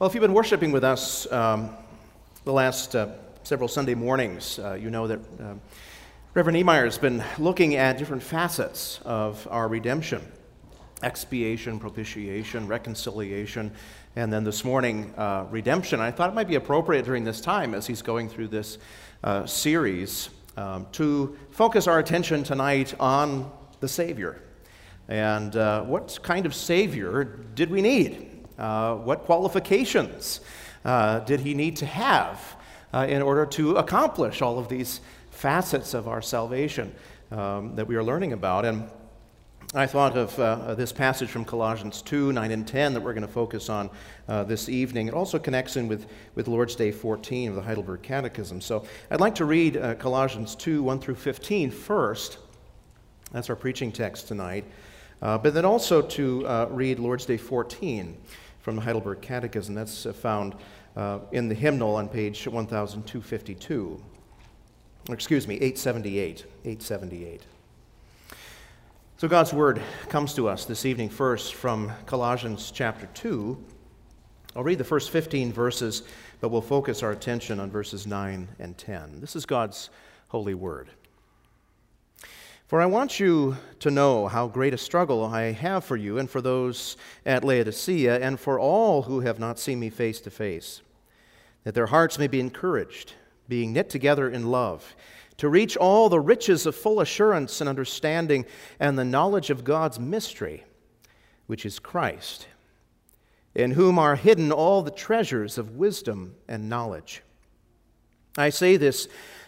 Well, if you've been worshiping with us um, the last uh, several Sunday mornings, uh, you know that uh, Reverend Niemeyer has been looking at different facets of our redemption expiation, propitiation, reconciliation, and then this morning, uh, redemption. I thought it might be appropriate during this time as he's going through this uh, series um, to focus our attention tonight on the Savior. And uh, what kind of Savior did we need? Uh, what qualifications uh, did he need to have uh, in order to accomplish all of these facets of our salvation um, that we are learning about? And I thought of uh, this passage from Colossians 2 9 and 10 that we're going to focus on uh, this evening. It also connects in with, with Lord's Day 14 of the Heidelberg Catechism. So I'd like to read Colossians 2 1 through 15 first. That's our preaching text tonight. But then also to read Lord's Day 14 from the Heidelberg Catechism. That's uh, found uh, in the hymnal on page 1252. excuse me, 878. 878. So God's word comes to us this evening first from Colossians chapter 2. I'll read the first 15 verses, but we'll focus our attention on verses 9 and 10. This is God's holy word. For I want you to know how great a struggle I have for you and for those at Laodicea and for all who have not seen me face to face, that their hearts may be encouraged, being knit together in love, to reach all the riches of full assurance and understanding and the knowledge of God's mystery, which is Christ, in whom are hidden all the treasures of wisdom and knowledge. I say this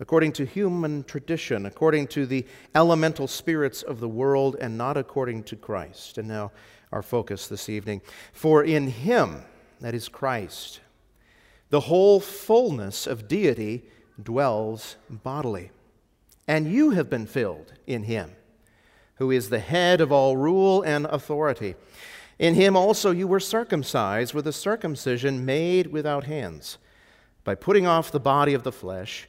according to human tradition, according to the elemental spirits of the world, and not according to Christ. And now, our focus this evening. For in him, that is Christ, the whole fullness of deity dwells bodily. And you have been filled in him, who is the head of all rule and authority. In him also you were circumcised with a circumcision made without hands, by putting off the body of the flesh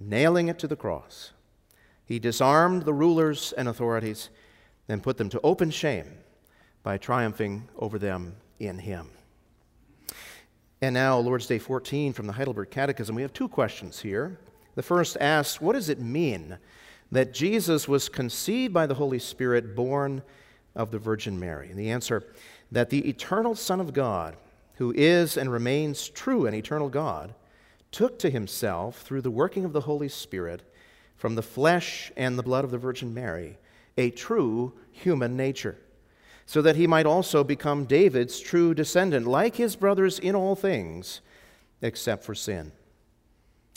nailing it to the cross. He disarmed the rulers and authorities and put them to open shame by triumphing over them in him. And now, Lord's Day 14 from the Heidelberg Catechism, we have two questions here. The first asks, What does it mean that Jesus was conceived by the Holy Spirit, born of the Virgin Mary? And the answer, that the eternal Son of God, who is and remains true and eternal God, took to himself, through the working of the Holy Spirit, from the flesh and the blood of the Virgin Mary, a true human nature, so that he might also become David's true descendant, like his brothers in all things, except for sin.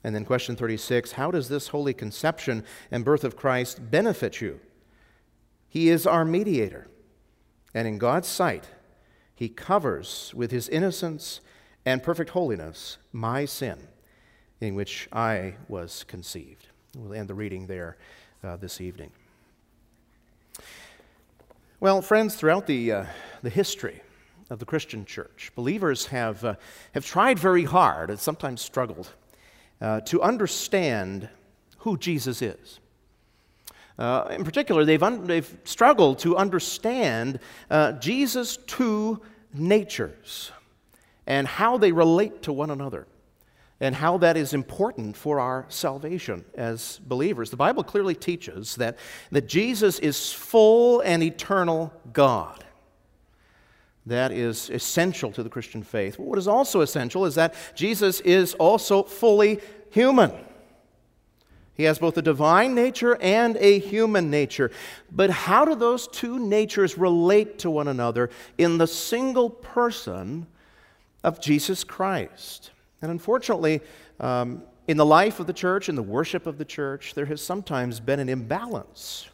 And then, question 36 How does this holy conception and birth of Christ benefit you? He is our mediator, and in God's sight, he covers with his innocence and perfect holiness my sin in which I was conceived. We'll end the reading there uh, this evening. Well, friends, throughout the, uh, the history of the Christian church, believers have, uh, have tried very hard and sometimes struggled uh, to understand who Jesus is. Uh, in particular, they've, un- they've struggled to understand uh, Jesus' two natures and how they relate to one another and how that is important for our salvation as believers. The Bible clearly teaches that, that Jesus is full and eternal God. That is essential to the Christian faith. But what is also essential is that Jesus is also fully human. He has both a divine nature and a human nature. But how do those two natures relate to one another in the single person of Jesus Christ? And unfortunately, um, in the life of the church, in the worship of the church, there has sometimes been an imbalance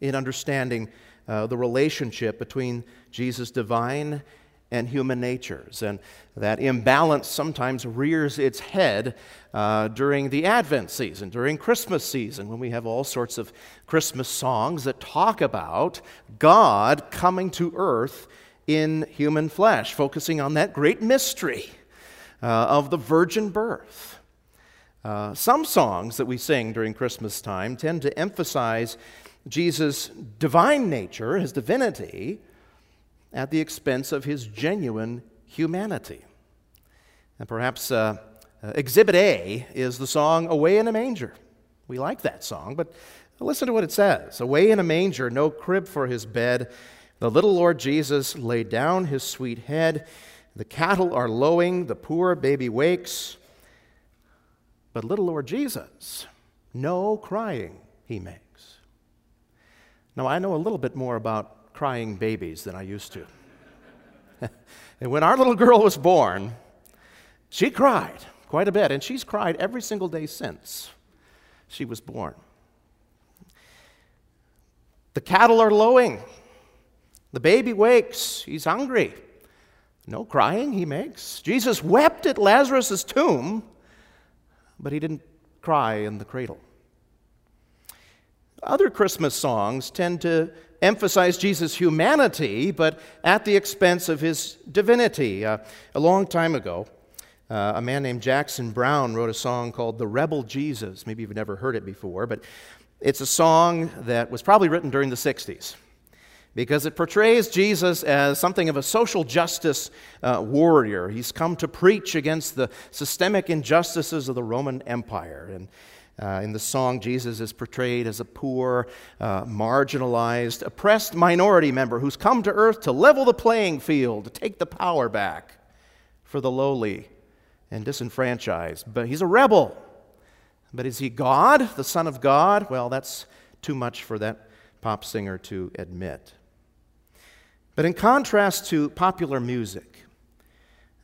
in understanding uh, the relationship between Jesus' divine and human natures. And that imbalance sometimes rears its head uh, during the Advent season, during Christmas season, when we have all sorts of Christmas songs that talk about God coming to earth in human flesh, focusing on that great mystery uh, of the virgin birth. Uh, some songs that we sing during Christmas time tend to emphasize Jesus' divine nature, his divinity, at the expense of his genuine humanity. And perhaps uh, uh, Exhibit A is the song Away in a Manger. We like that song, but listen to what it says Away in a manger, no crib for his bed. The little Lord Jesus laid down his sweet head. The cattle are lowing, the poor baby wakes. But little Lord Jesus, no crying he makes. Now, I know a little bit more about crying babies than I used to. and when our little girl was born, she cried quite a bit, and she's cried every single day since she was born. The cattle are lowing. The baby wakes. He's hungry. No crying he makes. Jesus wept at Lazarus' tomb but he didn't cry in the cradle. Other Christmas songs tend to emphasize Jesus' humanity, but at the expense of his divinity. Uh, a long time ago, uh, a man named Jackson Browne wrote a song called The Rebel Jesus. Maybe you've never heard it before, but it's a song that was probably written during the 60s because it portrays Jesus as something of a social justice uh, warrior. He's come to preach against the systemic injustices of the Roman Empire. And uh, in the song, Jesus is portrayed as a poor, uh, marginalized, oppressed minority member who's come to earth to level the playing field, to take the power back for the lowly and disenfranchised. But he's a rebel. But is he God, the Son of God? Well, that's too much for that pop singer to admit. But in contrast to popular music,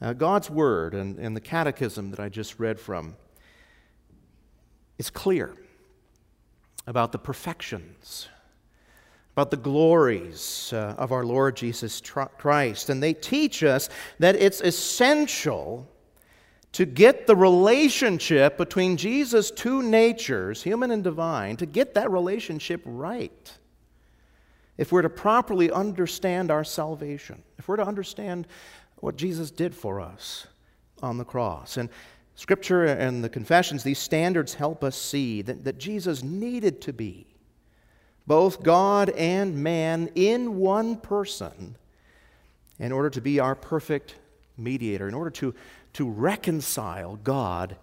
uh, God's Word and, and the catechism that I just read from is clear about the perfections, about the glories uh, of our Lord Jesus Christ. And they teach us that it's essential to get the relationship between Jesus' two natures, human and divine, to get that relationship right if we're to properly understand our salvation, if we're to understand what Jesus did for us on the cross. And Scripture and the confessions, these standards help us see that, that Jesus needed to be both God and man in one person in order to be our perfect mediator, in order to, to reconcile God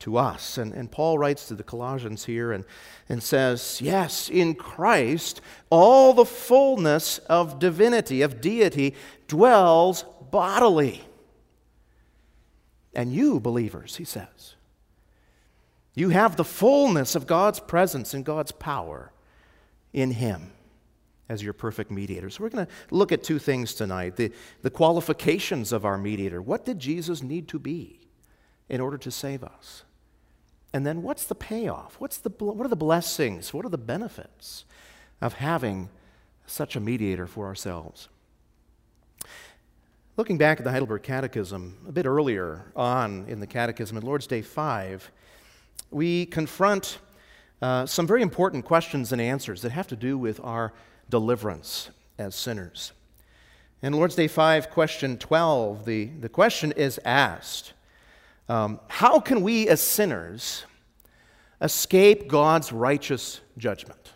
to us. And, and Paul writes to the Colossians here and, and says, Yes, in Christ, all the fullness of divinity, of deity, dwells bodily. And you, believers, he says, you have the fullness of God's presence and God's power in him as your perfect mediator. So, we're going to look at two things tonight the, the qualifications of our mediator. What did Jesus need to be in order to save us? And then what's the payoff? What's the, what are the blessings? What are the benefits of having such a mediator for ourselves? Looking back at the Heidelberg Catechism, a bit earlier on in the Catechism, in Lord's Day 5, we confront uh, some very important questions and answers that have to do with our deliverance as sinners. In Lord's Day 5, question 12, the, the question is asked um, how can we as sinners escape God's righteous judgment?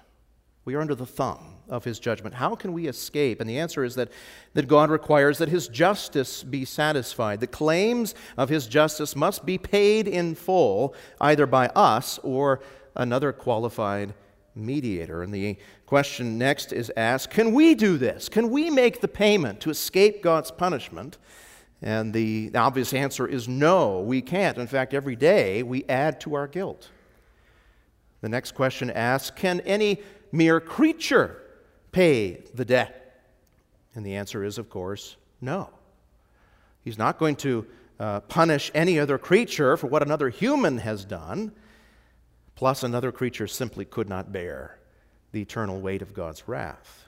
We are under the thumb of his judgment. How can we escape? And the answer is that, that God requires that his justice be satisfied. The claims of his justice must be paid in full, either by us or another qualified mediator. And the question next is asked Can we do this? Can we make the payment to escape God's punishment? And the obvious answer is no, we can't. In fact, every day we add to our guilt. The next question asks Can any mere creature pay the debt? And the answer is, of course, no. He's not going to uh, punish any other creature for what another human has done. Plus, another creature simply could not bear the eternal weight of God's wrath.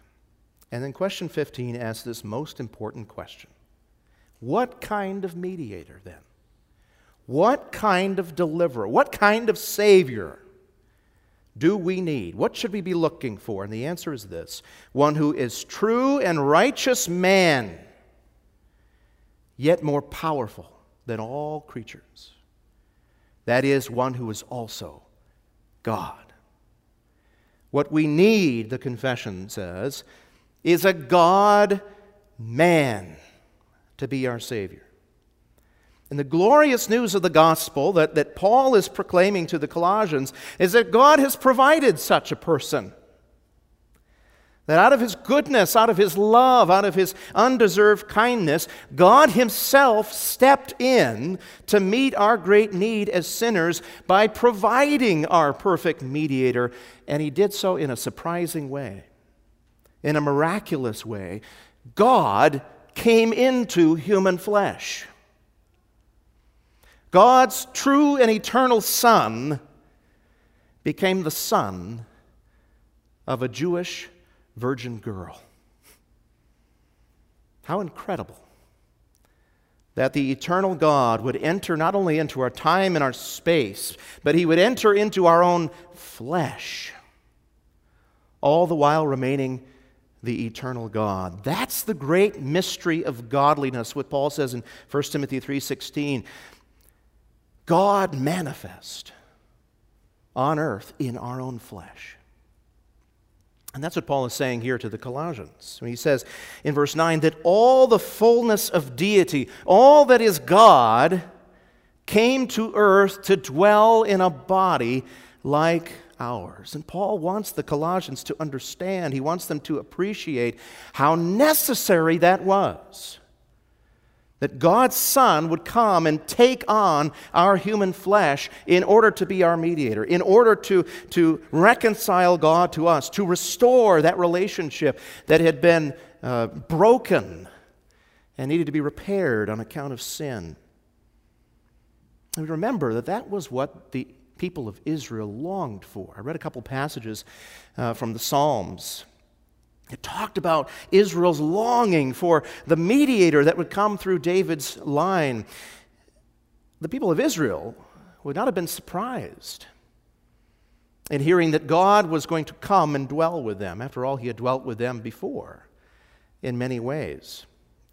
And then question 15 asks this most important question What kind of mediator then? What kind of deliverer? What kind of Savior do we need? What should we be looking for? And the answer is this one who is true and righteous man, yet more powerful than all creatures. That is, one who is also God. What we need, the confession says, is a God man to be our Savior. And the glorious news of the gospel that, that Paul is proclaiming to the Colossians is that God has provided such a person. That out of his goodness, out of his love, out of his undeserved kindness, God himself stepped in to meet our great need as sinners by providing our perfect mediator. And he did so in a surprising way, in a miraculous way. God came into human flesh. God's true and eternal Son became the son of a Jewish virgin girl. How incredible that the eternal God would enter not only into our time and our space, but he would enter into our own flesh, all the while remaining the eternal God. That's the great mystery of godliness, what Paul says in 1 Timothy 3:16. God manifest on earth in our own flesh. And that's what Paul is saying here to the Colossians. When he says in verse 9 that all the fullness of deity, all that is God, came to earth to dwell in a body like ours. And Paul wants the Colossians to understand, he wants them to appreciate how necessary that was that God's Son would come and take on our human flesh in order to be our mediator, in order to, to reconcile God to us, to restore that relationship that had been uh, broken and needed to be repaired on account of sin. And remember that that was what the people of Israel longed for. I read a couple passages uh, from the Psalms it talked about Israel's longing for the mediator that would come through David's line. The people of Israel would not have been surprised in hearing that God was going to come and dwell with them. After all, He had dwelt with them before in many ways.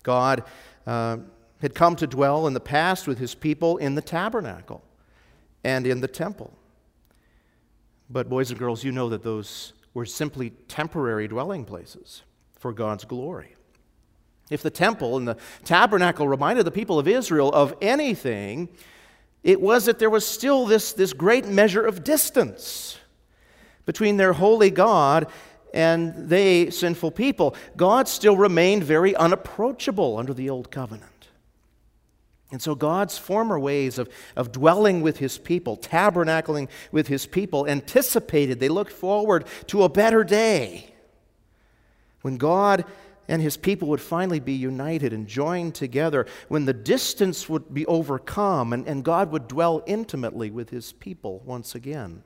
God uh, had come to dwell in the past with His people in the tabernacle and in the temple. But, boys and girls, you know that those were simply temporary dwelling places for God's glory. If the temple and the tabernacle reminded the people of Israel of anything, it was that there was still this, this great measure of distance between their holy God and they, sinful people. God still remained very unapproachable under the old covenant. And so God's former ways of, of dwelling with his people, tabernacling with his people, anticipated, they looked forward to a better day when God and his people would finally be united and joined together, when the distance would be overcome and, and God would dwell intimately with his people once again.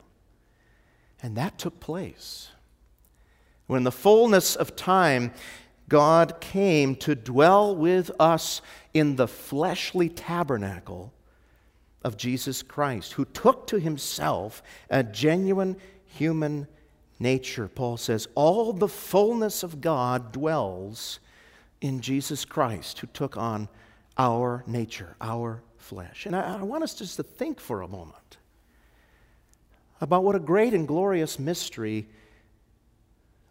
And that took place. When the fullness of time, God came to dwell with us in the fleshly tabernacle of Jesus Christ, who took to himself a genuine human nature. Paul says, All the fullness of God dwells in Jesus Christ, who took on our nature, our flesh. And I, I want us just to think for a moment about what a great and glorious mystery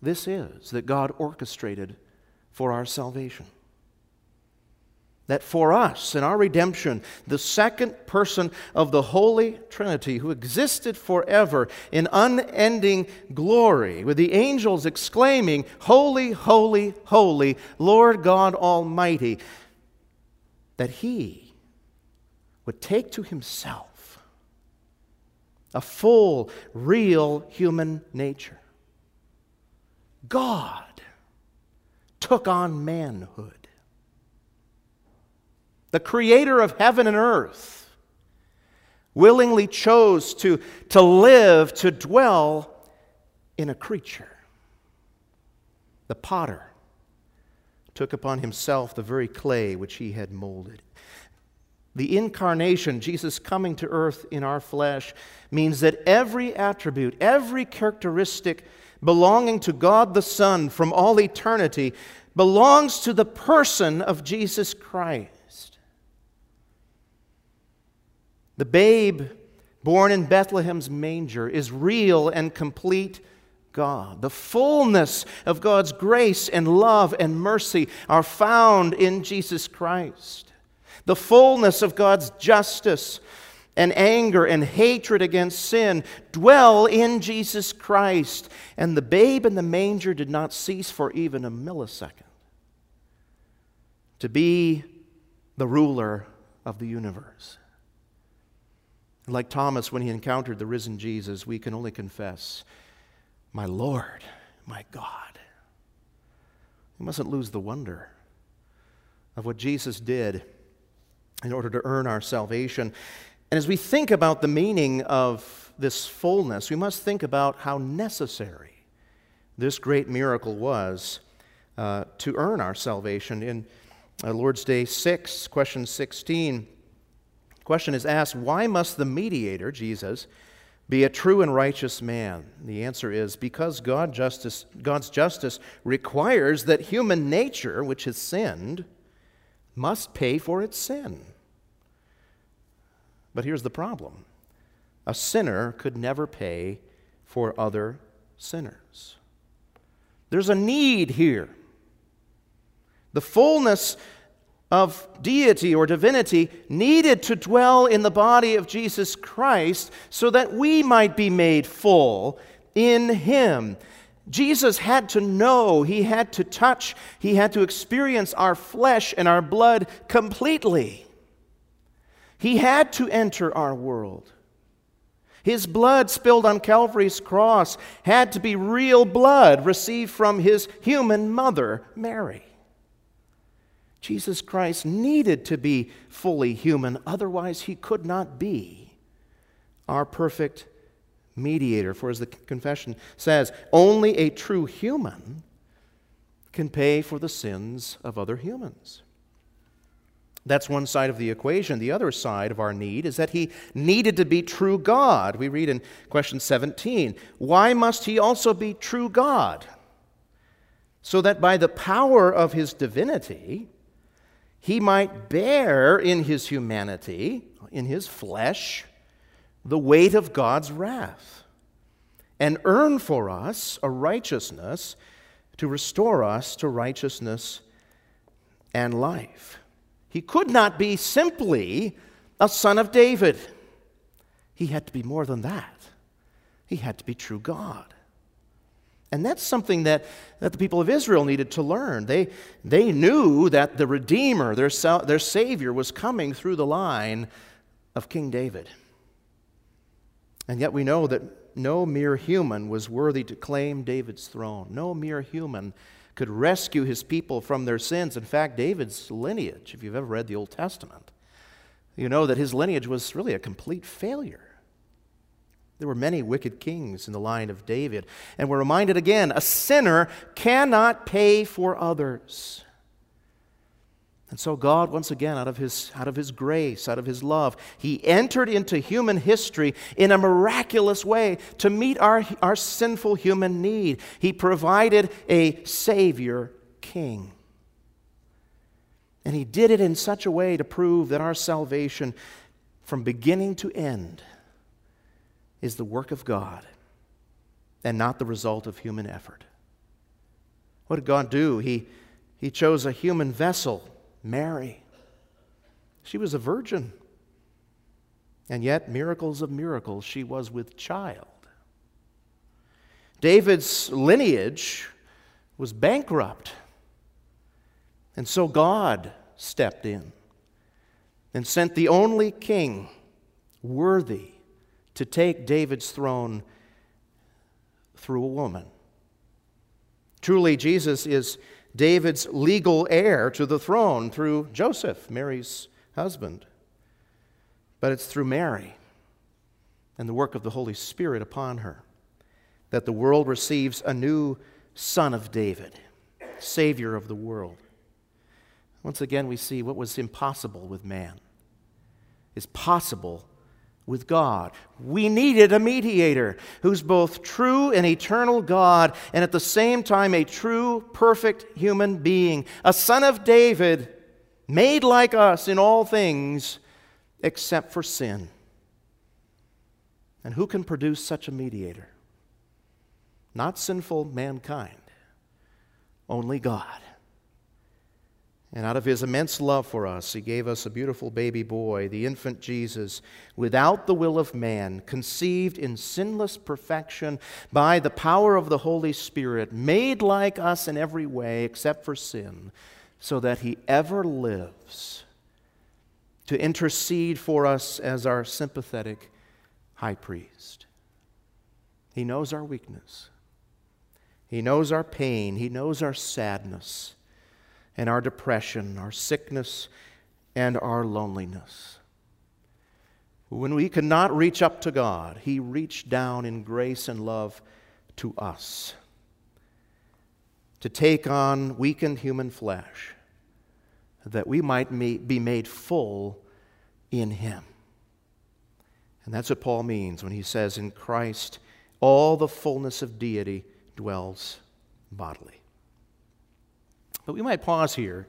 this is that God orchestrated for our salvation. that for us in our redemption, the second person of the Holy Trinity, who existed forever in unending glory, with the angels exclaiming, Holy, holy, holy, Lord God Almighty, that he would take to himself a full, real human nature. God took on manhood the creator of heaven and earth, willingly chose to, to live, to dwell in a creature. The potter took upon himself the very clay which he had molded. The incarnation, Jesus coming to earth in our flesh, means that every attribute, every characteristic belonging to God the Son from all eternity belongs to the person of Jesus Christ. The babe born in Bethlehem's manger is real and complete God. The fullness of God's grace and love and mercy are found in Jesus Christ. The fullness of God's justice and anger and hatred against sin dwell in Jesus Christ. And the babe in the manger did not cease for even a millisecond to be the ruler of the universe. Like Thomas, when he encountered the risen Jesus, we can only confess, My Lord, my God. We mustn't lose the wonder of what Jesus did in order to earn our salvation. And as we think about the meaning of this fullness, we must think about how necessary this great miracle was uh, to earn our salvation. In uh, Lord's Day 6, question 16, question is asked why must the mediator, Jesus, be a true and righteous man? The answer is because God justice, God's justice requires that human nature, which has sinned, must pay for its sin. But here's the problem a sinner could never pay for other sinners. There's a need here. The fullness of deity or divinity needed to dwell in the body of Jesus Christ so that we might be made full in Him. Jesus had to know, He had to touch, He had to experience our flesh and our blood completely. He had to enter our world. His blood spilled on Calvary's cross had to be real blood received from His human mother, Mary. Jesus Christ needed to be fully human, otherwise, he could not be our perfect mediator. For as the confession says, only a true human can pay for the sins of other humans. That's one side of the equation. The other side of our need is that he needed to be true God. We read in question 17 Why must he also be true God? So that by the power of his divinity, he might bear in his humanity, in his flesh, the weight of God's wrath and earn for us a righteousness to restore us to righteousness and life. He could not be simply a son of David. He had to be more than that. He had to be true God. And that's something that, that the people of Israel needed to learn. They, they knew that the Redeemer, their, their Savior, was coming through the line of King David. And yet we know that no mere human was worthy to claim David's throne. No mere human could rescue his people from their sins. In fact, David's lineage, if you've ever read the Old Testament, you know that his lineage was really a complete failure. There were many wicked kings in the line of David. And we're reminded again a sinner cannot pay for others. And so, God, once again, out of, his, out of His grace, out of His love, He entered into human history in a miraculous way to meet our, our sinful human need. He provided a Savior King. And He did it in such a way to prove that our salvation, from beginning to end, is the work of God and not the result of human effort. What did God do? He, he chose a human vessel, Mary, She was a virgin. And yet, miracles of miracles, she was with child. David's lineage was bankrupt. And so God stepped in and sent the only king worthy to take David's throne through a woman. Truly, Jesus is David's legal heir to the throne through Joseph, Mary's husband. But it's through Mary and the work of the Holy Spirit upon her that the world receives a new Son of David, Savior of the world. Once again, we see what was impossible with man is possible with God. We needed a mediator who's both true and eternal God and at the same time a true, perfect human being, a son of David, made like us in all things except for sin. And who can produce such a mediator? Not sinful mankind, only God. And out of his immense love for us, he gave us a beautiful baby boy, the infant Jesus, without the will of man, conceived in sinless perfection by the power of the Holy Spirit, made like us in every way except for sin, so that he ever lives to intercede for us as our sympathetic high priest. He knows our weakness, he knows our pain, he knows our sadness and our depression, our sickness, and our loneliness. When we could not reach up to God, He reached down in grace and love to us to take on weakened human flesh that we might be made full in Him. And that's what Paul means when he says, In Christ, all the fullness of deity dwells bodily. But we might pause here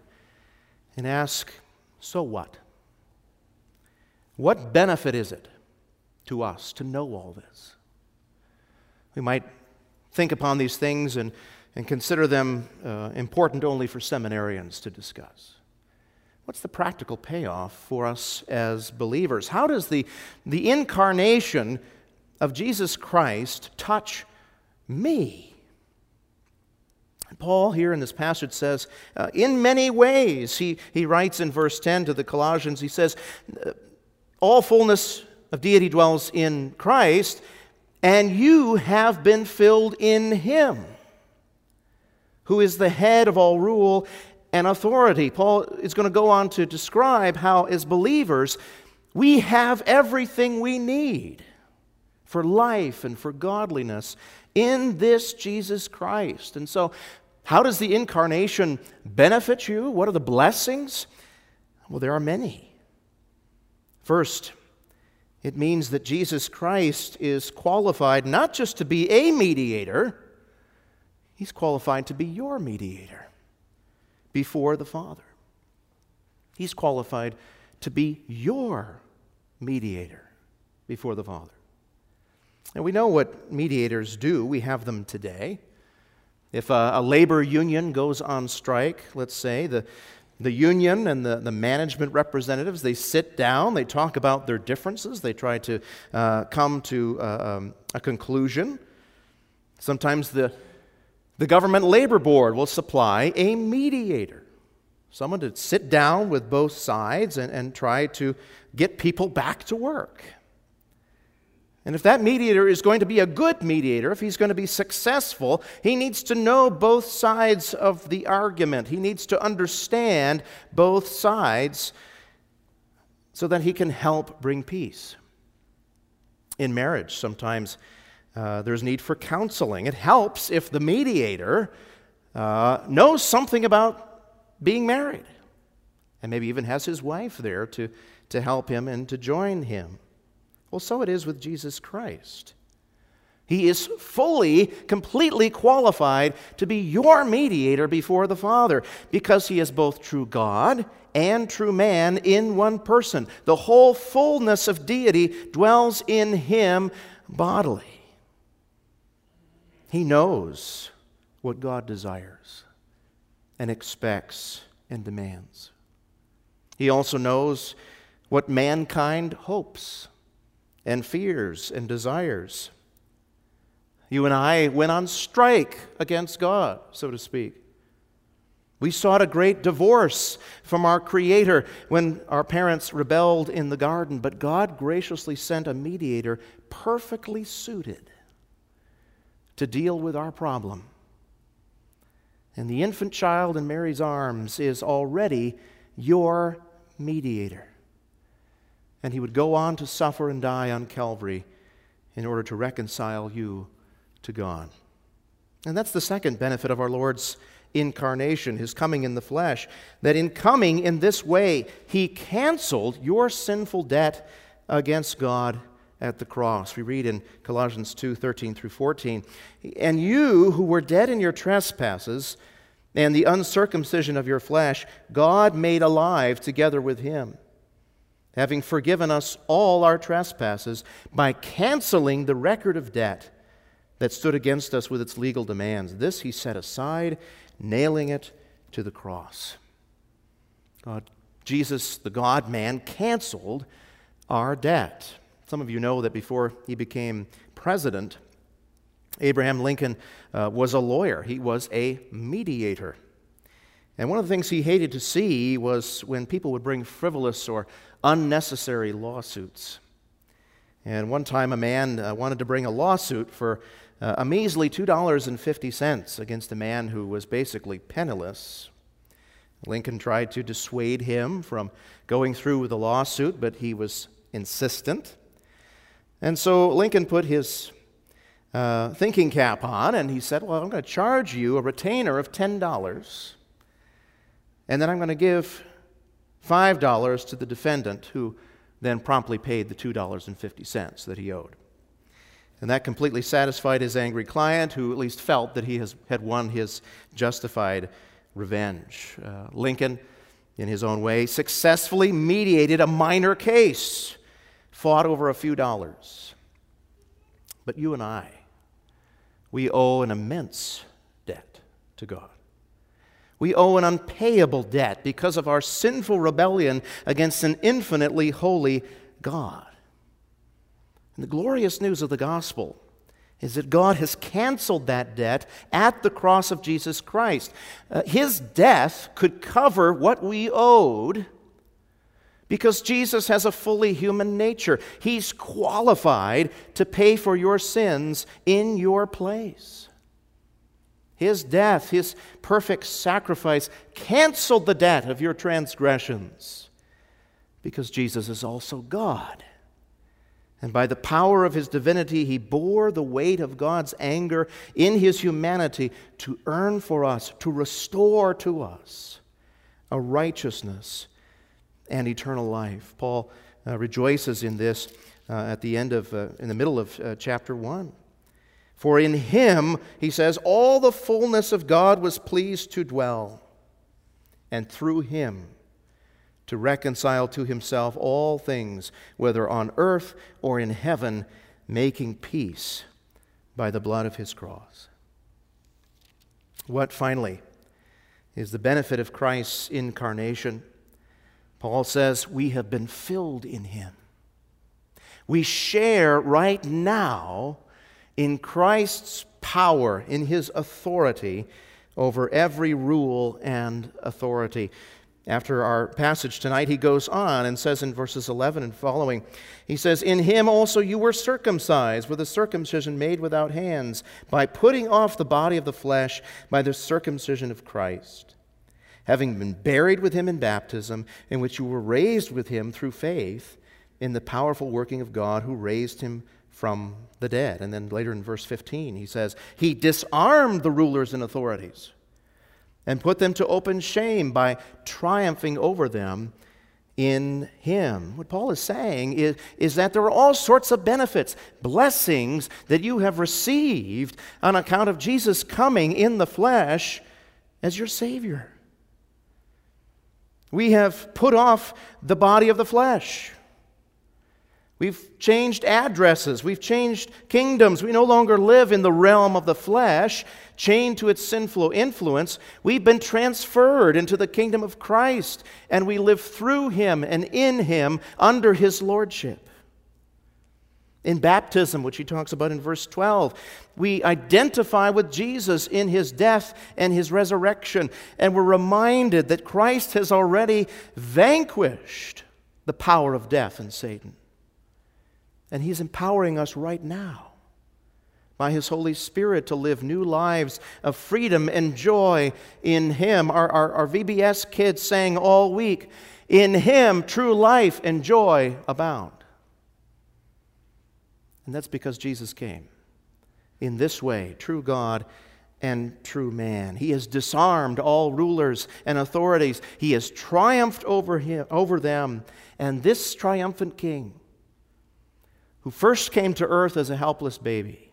and ask so what? What benefit is it to us to know all this? We might think upon these things and, and consider them uh, important only for seminarians to discuss. What's the practical payoff for us as believers? How does the, the incarnation of Jesus Christ touch me? Paul, here in this passage, says, uh, in many ways, he, he writes in verse 10 to the Colossians, he says, uh, all fullness of deity dwells in Christ, and you have been filled in him, who is the head of all rule and authority. Paul is going to go on to describe how, as believers, we have everything we need for life and for godliness in this Jesus Christ. And so how does the incarnation benefit you? What are the blessings? Well, there are many. First, it means that Jesus Christ is qualified not just to be a mediator, he's qualified to be your mediator before the Father. He's qualified to be your mediator before the Father. And we know what mediators do, we have them today. If a, a, labor union goes on strike, let's say, the, the union and the, the management representatives, they sit down, they talk about their differences, they try to uh, come to uh, um, a conclusion. Sometimes the, the government labor board will supply a mediator, someone to sit down with both sides and, and try to get people back to work. And if that mediator is going to be a good mediator, if he's going to be successful, he needs to know both sides of the argument. He needs to understand both sides so that he can help bring peace. In marriage, sometimes uh, there's need for counseling. It helps if the mediator uh, knows something about being married and maybe even has his wife there to, to help him and to join him. Well, so it is with Jesus Christ. He is fully, completely qualified to be your mediator before the Father because he is both true God and true man in one person. The whole fullness of deity dwells in him bodily. He knows what God desires and expects and demands. He also knows what mankind hopes and fears and desires. You and I went on strike against God, so to speak. We sought a great divorce from our Creator when our parents rebelled in the garden, but God graciously sent a mediator perfectly suited to deal with our problem. And the infant child in Mary's arms is already your mediator. And he would go on to suffer and die on Calvary in order to reconcile you to God. And that's the second benefit of our Lord's incarnation, his coming in the flesh, that in coming in this way, he canceled your sinful debt against God at the cross. We read in Colossians 2 13 through 14. And you who were dead in your trespasses and the uncircumcision of your flesh, God made alive together with him, having forgiven us all our trespasses by canceling the record of debt that stood against us with its legal demands. This he set aside, nailing it to the cross. God, Jesus, the God man, canceled our debt. Some of you know that before he became president, Abraham Lincoln uh, was a lawyer, he was a mediator. And one of the things he hated to see was when people would bring frivolous or unnecessary lawsuits. And one time, a man uh, wanted to bring a lawsuit for uh, a measly $2.50 against a man who was basically penniless. Lincoln tried to dissuade him from going through with the lawsuit, but he was insistent. And so Lincoln put his uh, thinking cap on and he said, Well, I'm going to charge you a retainer of $10, and then I'm going to give $5 to the defendant, who then promptly paid the $2.50 that he owed. And that completely satisfied his angry client, who at least felt that he has, had won his justified revenge. Uh, Lincoln, in his own way, successfully mediated a minor case, fought over a few dollars. But you and I, we owe an immense debt to God. We owe an unpayable debt because of our sinful rebellion against an infinitely holy God. And the glorious news of the gospel is that God has canceled that debt at the cross of Jesus Christ. Uh, his death could cover what we owed because Jesus has a fully human nature. He's qualified to pay for your sins in your place. His death, his perfect sacrifice, canceled the debt of your transgressions because Jesus is also God. And by the power of his divinity, he bore the weight of God's anger in his humanity to earn for us, to restore to us a righteousness and eternal life. Paul uh, rejoices in this uh, at the end of, uh, in the middle of uh, chapter 1. For in him, he says, all the fullness of God was pleased to dwell, and through him, to reconcile to himself all things, whether on earth or in heaven, making peace by the blood of his cross. What finally is the benefit of Christ's incarnation? Paul says, We have been filled in him. We share right now in Christ's power, in his authority over every rule and authority. After our passage tonight, he goes on and says in verses 11 and following, he says, In him also you were circumcised with a circumcision made without hands, by putting off the body of the flesh by the circumcision of Christ, having been buried with him in baptism, in which you were raised with him through faith in the powerful working of God who raised him from the dead. And then later in verse 15, he says, He disarmed the rulers and authorities and put them to open shame by triumphing over them in Him. What Paul is saying is, is that there are all sorts of benefits, blessings that you have received on account of Jesus coming in the flesh as your Savior. We have put off the body of the flesh. We've changed addresses. We've changed kingdoms. We no longer live in the realm of the flesh, chained to its sinful influence. We've been transferred into the kingdom of Christ, and we live through him and in him under his lordship. In baptism, which he talks about in verse 12, we identify with Jesus in his death and his resurrection, and we're reminded that Christ has already vanquished the power of death and Satan. And He's empowering us right now by His Holy Spirit to live new lives of freedom and joy in Him. Our, our, our VBS kids sang all week, In Him true life and joy abound. And that's because Jesus came in this way, true God and true man. He has disarmed all rulers and authorities. He has triumphed over, him, over them. And this triumphant king who first came to earth as a helpless baby,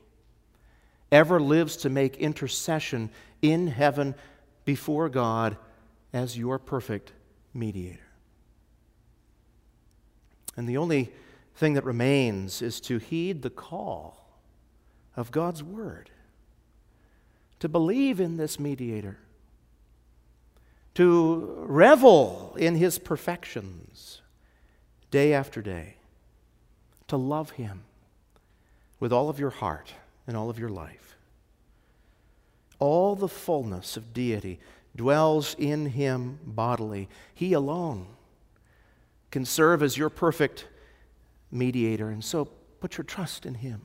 ever lives to make intercession in heaven before God as your perfect mediator. And the only thing that remains is to heed the call of God's word, to believe in this mediator, to revel in his perfections day after day to love Him with all of your heart and all of your life. All the fullness of deity dwells in Him bodily. He alone can serve as your perfect mediator, and so put your trust in Him.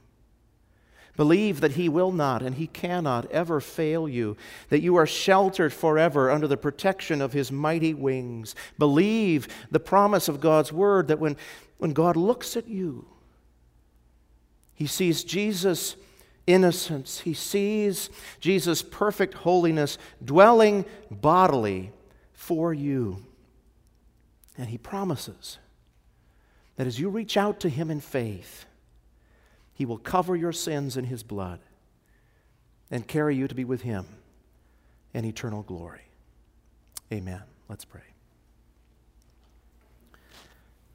Believe that He will not and He cannot ever fail you, that you are sheltered forever under the protection of His mighty wings. Believe the promise of God's Word that when, when God looks at you, he sees Jesus' innocence. He sees Jesus' perfect holiness dwelling bodily for you. And he promises that as you reach out to him in faith, he will cover your sins in his blood and carry you to be with him in eternal glory. Amen. Let's pray.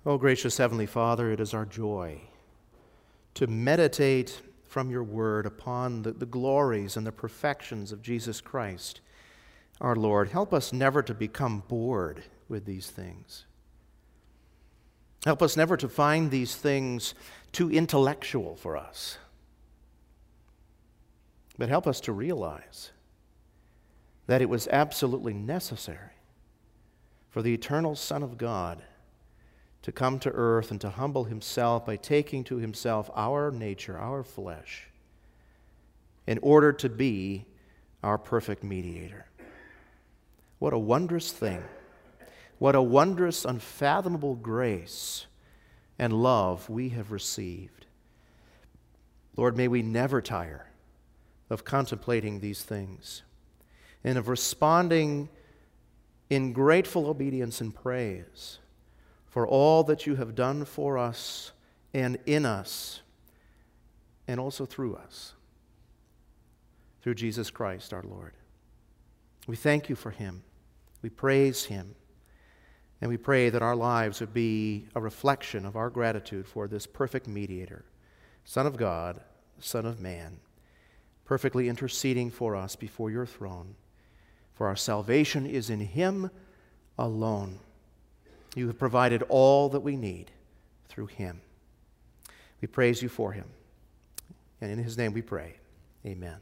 Oh, gracious Heavenly Father, it is our joy to meditate from your word upon the, the glories and the perfections of Jesus Christ, our Lord. Help us never to become bored with these things. Help us never to find these things too intellectual for us. But help us to realize that it was absolutely necessary for the eternal Son of God to come to earth and to humble himself by taking to himself our nature, our flesh, in order to be our perfect mediator. What a wondrous thing. What a wondrous, unfathomable grace and love we have received. Lord, may we never tire of contemplating these things and of responding in grateful obedience and praise for all that you have done for us and in us, and also through us, through Jesus Christ our Lord. We thank you for him. We praise him. And we pray that our lives would be a reflection of our gratitude for this perfect mediator, Son of God, Son of man, perfectly interceding for us before your throne. For our salvation is in him alone. You have provided all that we need through him. We praise you for him. And in his name we pray. Amen.